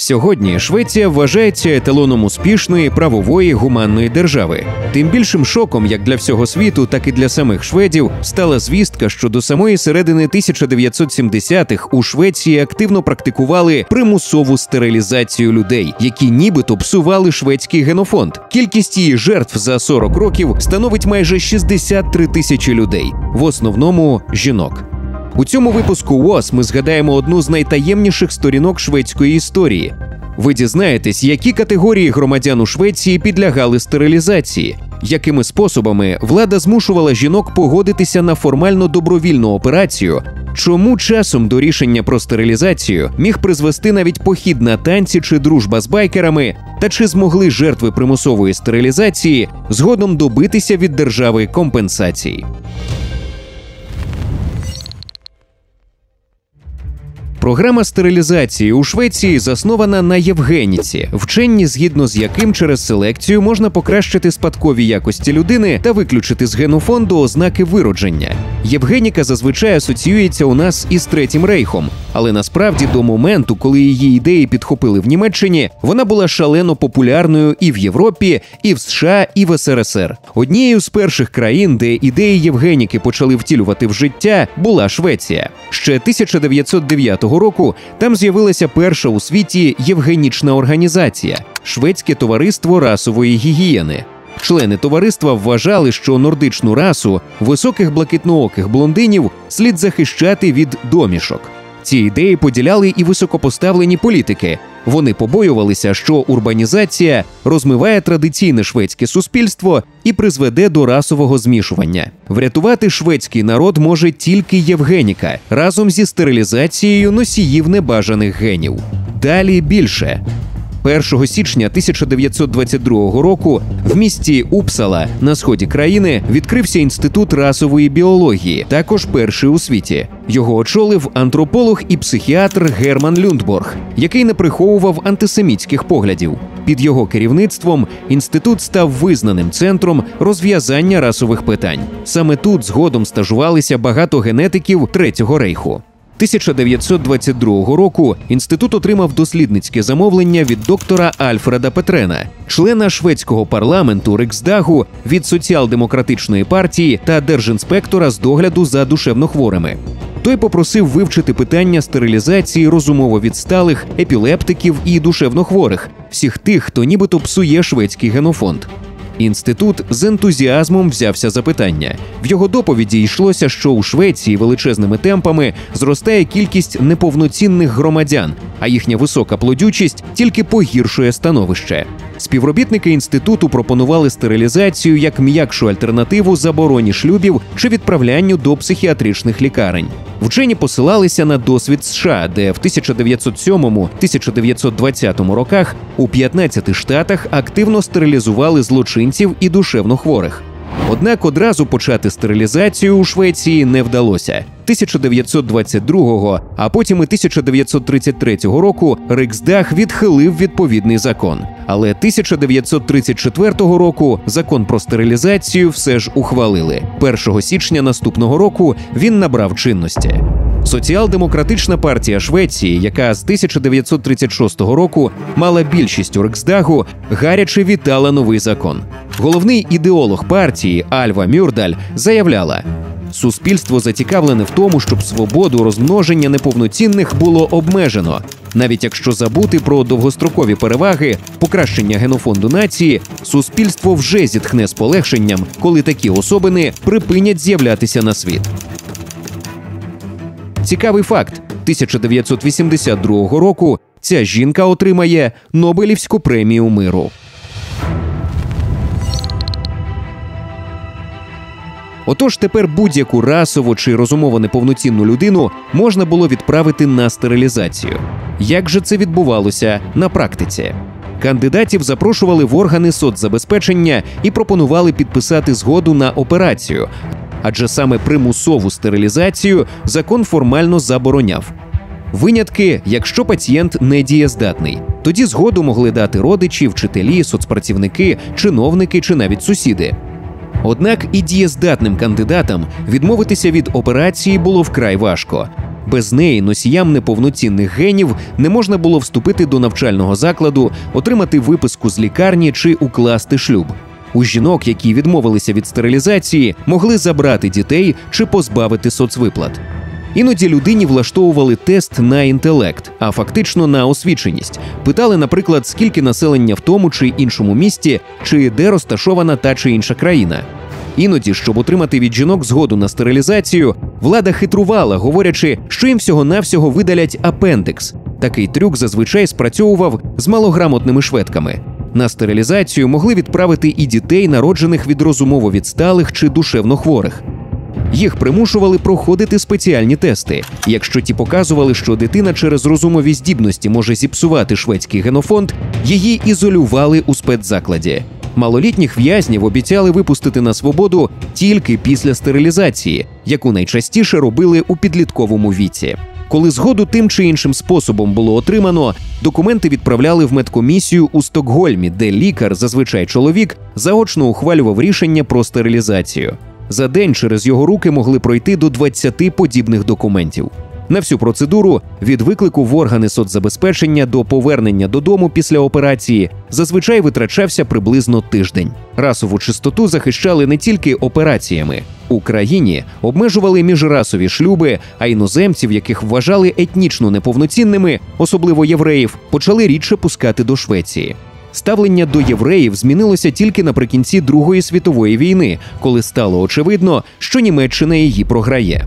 Сьогодні Швеція вважається еталоном успішної правової гуманної держави. Тим більшим шоком, як для всього світу, так і для самих шведів, стала звістка, що до самої середини 1970-х у Швеції активно практикували примусову стерилізацію людей, які нібито псували шведський генофонд. Кількість її жертв за 40 років становить майже 63 тисячі людей, в основному жінок. У цьому випуску УОС ми згадаємо одну з найтаємніших сторінок шведської історії. Ви дізнаєтесь, які категорії громадян у Швеції підлягали стерилізації, якими способами влада змушувала жінок погодитися на формально добровільну операцію. Чому часом до рішення про стерилізацію міг призвести навіть похід на танці чи дружба з байкерами, та чи змогли жертви примусової стерилізації згодом добитися від держави компенсації? Програма стерилізації у Швеції заснована на Євгеніці, вченні, згідно з яким через селекцію можна покращити спадкові якості людини та виключити з генофонду ознаки виродження. Євгеніка зазвичай асоціюється у нас із третім рейхом, але насправді до моменту, коли її ідеї підхопили в Німеччині, вона була шалено популярною і в Європі, і в США, і в СРСР. Однією з перших країн, де ідеї Євгеніки почали втілювати в життя, була Швеція. Ще 1909 року там з'явилася перша у світі євгенічна організація Шведське товариство расової гігієни. Члени товариства вважали, що нордичну расу високих блакитнооких блондинів слід захищати від домішок. Ці ідеї поділяли і високопоставлені політики. Вони побоювалися, що урбанізація розмиває традиційне шведське суспільство і призведе до расового змішування. Врятувати шведський народ може тільки Євгеніка разом зі стерилізацією носіїв небажаних генів. Далі більше. 1 січня 1922 року в місті Упсала на сході країни відкрився інститут расової біології, також перший у світі. Його очолив антрополог і психіатр Герман Люндборг, який не приховував антисемітських поглядів. Під його керівництвом інститут став визнаним центром розв'язання расових питань. Саме тут згодом стажувалися багато генетиків Третього рейху. 1922 року інститут отримав дослідницьке замовлення від доктора Альфреда Петрена, члена шведського парламенту Риксдагу від соціал-демократичної партії та держінспектора з догляду за душевнохворими. Той попросив вивчити питання стерилізації розумово відсталих, епілептиків і душевнохворих, всіх тих, хто нібито псує шведський генофонд. Інститут з ентузіазмом взявся за питання. В його доповіді йшлося, що у Швеції величезними темпами зростає кількість неповноцінних громадян, а їхня висока плодючість тільки погіршує становище. Співробітники інституту пропонували стерилізацію як м'якшу альтернативу забороні шлюбів чи відправлянню до психіатричних лікарень. Вчені посилалися на досвід США, де в 1907-1920 роках у 15 штатах активно стерилізували злочинців і душевно хворих. Однак одразу почати стерилізацію у Швеції не вдалося. 1922-го, а потім і 1933 року Риксдаг відхилив відповідний закон. Але 1934 року закон про стерилізацію все ж ухвалили. 1 січня наступного року він набрав чинності. Соціал-демократична партія Швеції, яка з 1936 року мала більшість у Риксдагу, гаряче вітала новий закон. Головний ідеолог партії Альва Мюрдаль заявляла. Суспільство зацікавлене в тому, щоб свободу розмноження неповноцінних було обмежено, навіть якщо забути про довгострокові переваги, покращення генофонду нації, суспільство вже зітхне з полегшенням, коли такі особини припинять з'являтися на світ. Цікавий факт: 1982 року ця жінка отримає Нобелівську премію миру. Отож, тепер будь-яку расово чи розумово неповноцінну людину можна було відправити на стерилізацію. Як же це відбувалося на практиці? Кандидатів запрошували в органи соцзабезпечення і пропонували підписати згоду на операцію, адже саме примусову стерилізацію закон формально забороняв. Винятки, якщо пацієнт не дієздатний, тоді згоду могли дати родичі, вчителі, соцпрацівники, чиновники чи навіть сусіди. Однак і дієздатним кандидатам відмовитися від операції було вкрай важко. Без неї носіям неповноцінних генів не можна було вступити до навчального закладу, отримати виписку з лікарні чи укласти шлюб. У жінок, які відмовилися від стерилізації, могли забрати дітей чи позбавити соцвиплат. Іноді людині влаштовували тест на інтелект, а фактично на освіченість. Питали, наприклад, скільки населення в тому чи іншому місті, чи де розташована та чи інша країна. Іноді, щоб отримати від жінок згоду на стерилізацію, влада хитрувала, говорячи, що їм всього-навсього видалять апендикс. Такий трюк зазвичай спрацьовував з малограмотними шведками. На стерилізацію могли відправити і дітей, народжених від розумово відсталих чи душевно хворих. Їх примушували проходити спеціальні тести. Якщо ті показували, що дитина через розумові здібності може зіпсувати шведський генофонд, її ізолювали у спецзакладі. Малолітніх в'язнів обіцяли випустити на свободу тільки після стерилізації, яку найчастіше робили у підлітковому віці. Коли згоду тим чи іншим способом було отримано, документи відправляли в медкомісію у Стокгольмі, де лікар, зазвичай чоловік, заочно ухвалював рішення про стерилізацію. За день через його руки могли пройти до 20 подібних документів. На всю процедуру від виклику в органи соцзабезпечення до повернення додому після операції зазвичай витрачався приблизно тиждень. Расову чистоту захищали не тільки операціями. У обмежували міжрасові шлюби, а іноземців, яких вважали етнічно неповноцінними, особливо євреїв, почали рідше пускати до Швеції. Ставлення до євреїв змінилося тільки наприкінці Другої світової війни, коли стало очевидно, що Німеччина її програє.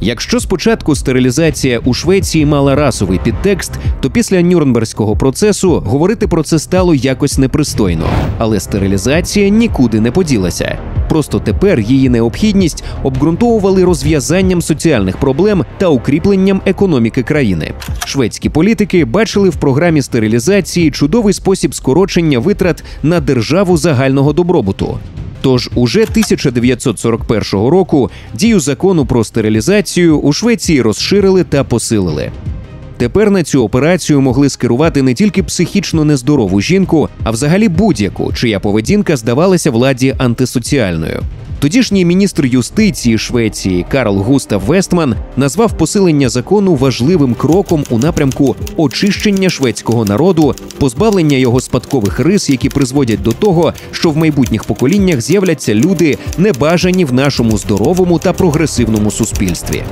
Якщо спочатку стерилізація у Швеції мала расовий підтекст, то після Нюрнберзького процесу говорити про це стало якось непристойно. Але стерилізація нікуди не поділася. Просто тепер її необхідність обґрунтовували розв'язанням соціальних проблем та укріпленням економіки країни. Шведські політики бачили в програмі стерилізації чудовий спосіб скорочення витрат на державу загального добробуту. Тож уже 1941 року дію закону про стерилізацію у Швеції розширили та посилили. Тепер на цю операцію могли скерувати не тільки психічно нездорову жінку, а взагалі будь-яку, чия поведінка здавалася владі антисоціальною. Тодішній міністр юстиції Швеції Карл Густав Вестман назвав посилення закону важливим кроком у напрямку очищення шведського народу, позбавлення його спадкових рис, які призводять до того, що в майбутніх поколіннях з'являться люди, небажані в нашому здоровому та прогресивному суспільстві.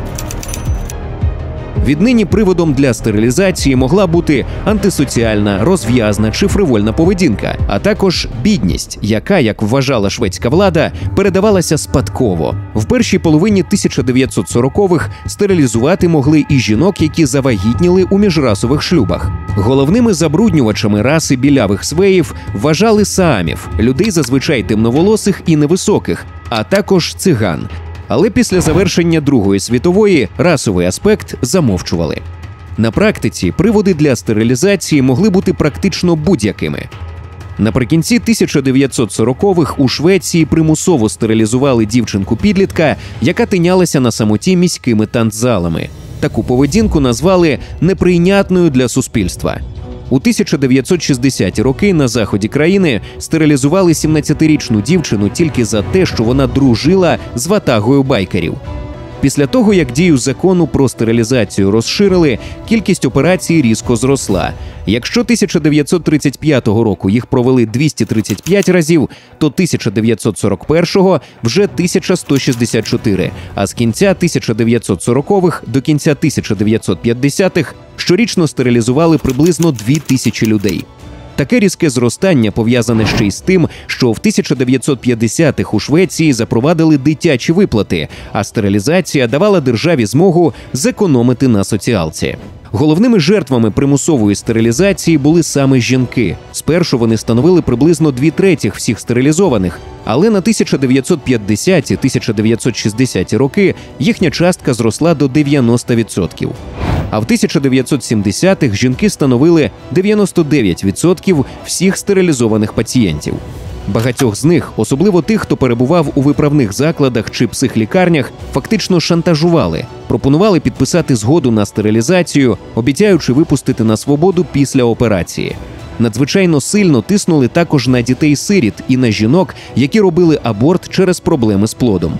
Віднині приводом для стерилізації могла бути антисоціальна, розв'язна чи фривольна поведінка, а також бідність, яка, як вважала шведська влада, передавалася спадково. В першій половині 1940-х стерилізувати могли і жінок, які завагітніли у міжрасових шлюбах. Головними забруднювачами раси білявих свеїв вважали саамів, людей зазвичай темноволосих і невисоких, а також циган, але після завершення Другої світової расовий аспект замовчували. На практиці приводи для стерилізації могли бути практично будь-якими. Наприкінці 1940-х у Швеції примусово стерилізували дівчинку підлітка, яка тинялася на самоті міськими танцзалами. Таку поведінку назвали неприйнятною для суспільства. У 1960-ті роки на заході країни стерилізували 17-річну дівчину тільки за те, що вона дружила з ватагою байкерів. Після того, як дію закону про стерилізацію розширили, кількість операцій різко зросла. Якщо 1935 року їх провели 235 разів, то 1941-го вже 1164, а з кінця 1940-х до кінця 1950-х щорічно стерилізували приблизно 2000 людей. Таке різке зростання пов'язане ще й з тим, що в 1950-х у Швеції запровадили дитячі виплати, а стерилізація давала державі змогу зекономити на соціалці. Головними жертвами примусової стерилізації були саме жінки. Спершу вони становили приблизно дві третіх всіх стерилізованих, але на 1950-1960 роки їхня частка зросла до 90%. А в 1970-х жінки становили 99% всіх стерилізованих пацієнтів. Багатьох з них, особливо тих, хто перебував у виправних закладах чи психлікарнях, фактично шантажували, пропонували підписати згоду на стерилізацію, обіцяючи випустити на свободу після операції. Надзвичайно сильно тиснули також на дітей-сиріт і на жінок, які робили аборт через проблеми з плодом.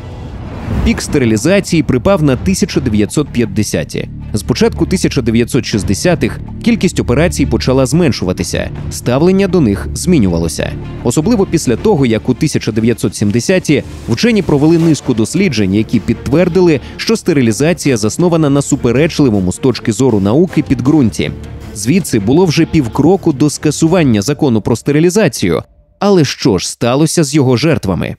Пік стерилізації припав на 1950-ті. З початку 1960-х кількість операцій почала зменшуватися, ставлення до них змінювалося. Особливо після того, як у 1970-ті вчені провели низку досліджень, які підтвердили, що стерилізація заснована на суперечливому з точки зору науки підґрунті. Звідси було вже півкроку до скасування закону про стерилізацію. Але що ж сталося з його жертвами?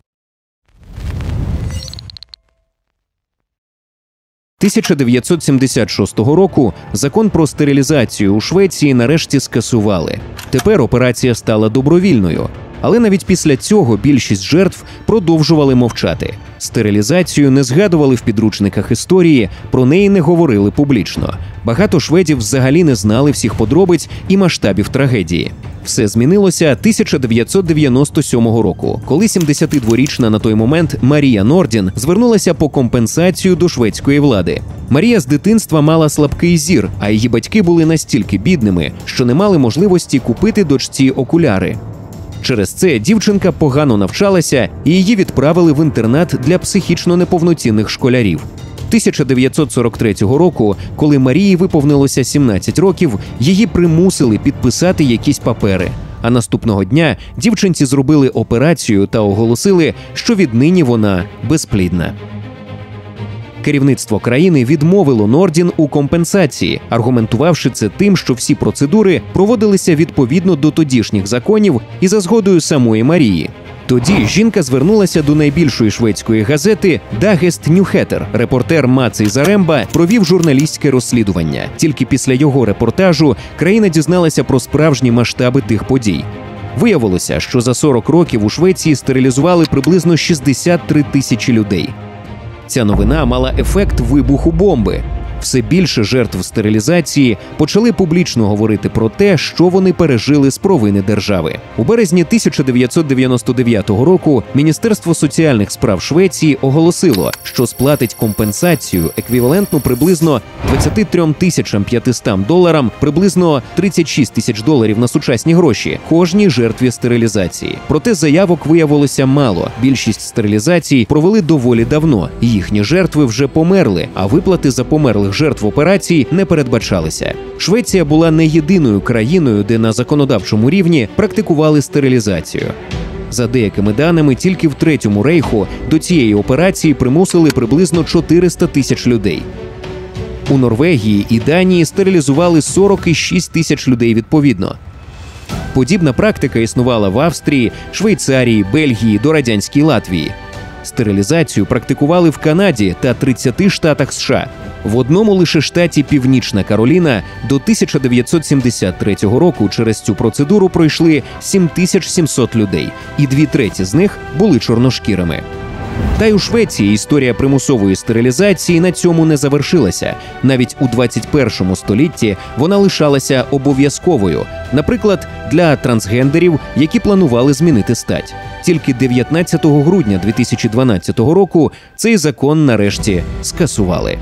1976 року закон про стерилізацію у Швеції нарешті скасували. Тепер операція стала добровільною. Але навіть після цього більшість жертв продовжували мовчати. Стерилізацію не згадували в підручниках історії, про неї не говорили публічно. Багато шведів взагалі не знали всіх подробиць і масштабів трагедії. Все змінилося 1997 року, коли 72-річна на той момент Марія Нордін звернулася по компенсацію до шведської влади. Марія з дитинства мала слабкий зір, а її батьки були настільки бідними, що не мали можливості купити дочці окуляри. Через це дівчинка погано навчалася і її відправили в інтернат для психічно неповноцінних школярів. 1943 року, коли Марії виповнилося 17 років, її примусили підписати якісь папери. А наступного дня дівчинці зробили операцію та оголосили, що віднині вона безплідна. Керівництво країни відмовило Нордін у компенсації, аргументувавши це тим, що всі процедури проводилися відповідно до тодішніх законів і за згодою самої Марії. Тоді жінка звернулася до найбільшої шведської газети Дагест Нюхетер. Репортер Мацей Заремба провів журналістське розслідування. Тільки після його репортажу країна дізналася про справжні масштаби тих подій. Виявилося, що за 40 років у Швеції стерилізували приблизно 63 тисячі людей. Ця новина мала ефект вибуху бомби. Все більше жертв стерилізації почали публічно говорити про те, що вони пережили з провини держави. У березні 1999 року Міністерство соціальних справ Швеції оголосило, що сплатить компенсацію еквівалентну приблизно 23 тисячам 500 доларам, приблизно 36 тисяч доларів на сучасні гроші кожній жертві стерилізації. Проте заявок виявилося мало. Більшість стерилізацій провели доволі давно. Їхні жертви вже померли, а виплати за померлих жертв операцій не передбачалися. Швеція була не єдиною країною, де на законодавчому рівні практикували стерилізацію. За деякими даними, тільки в третьому рейху до цієї операції примусили приблизно 400 тисяч людей. У Норвегії і Данії стерилізували 46 тисяч людей відповідно. Подібна практика існувала в Австрії, Швейцарії, Бельгії, до радянській Латвії. Стерилізацію практикували в Канаді та 30 штатах США. В одному лише штаті Північна Кароліна до 1973 року через цю процедуру пройшли 7700 людей, і дві треті з них були чорношкірими. Та й у Швеції історія примусової стерилізації на цьому не завершилася. Навіть у 21 столітті вона лишалася обов'язковою, наприклад, для трансгендерів, які планували змінити стать. Тільки 19 грудня 2012 року цей закон нарешті скасували.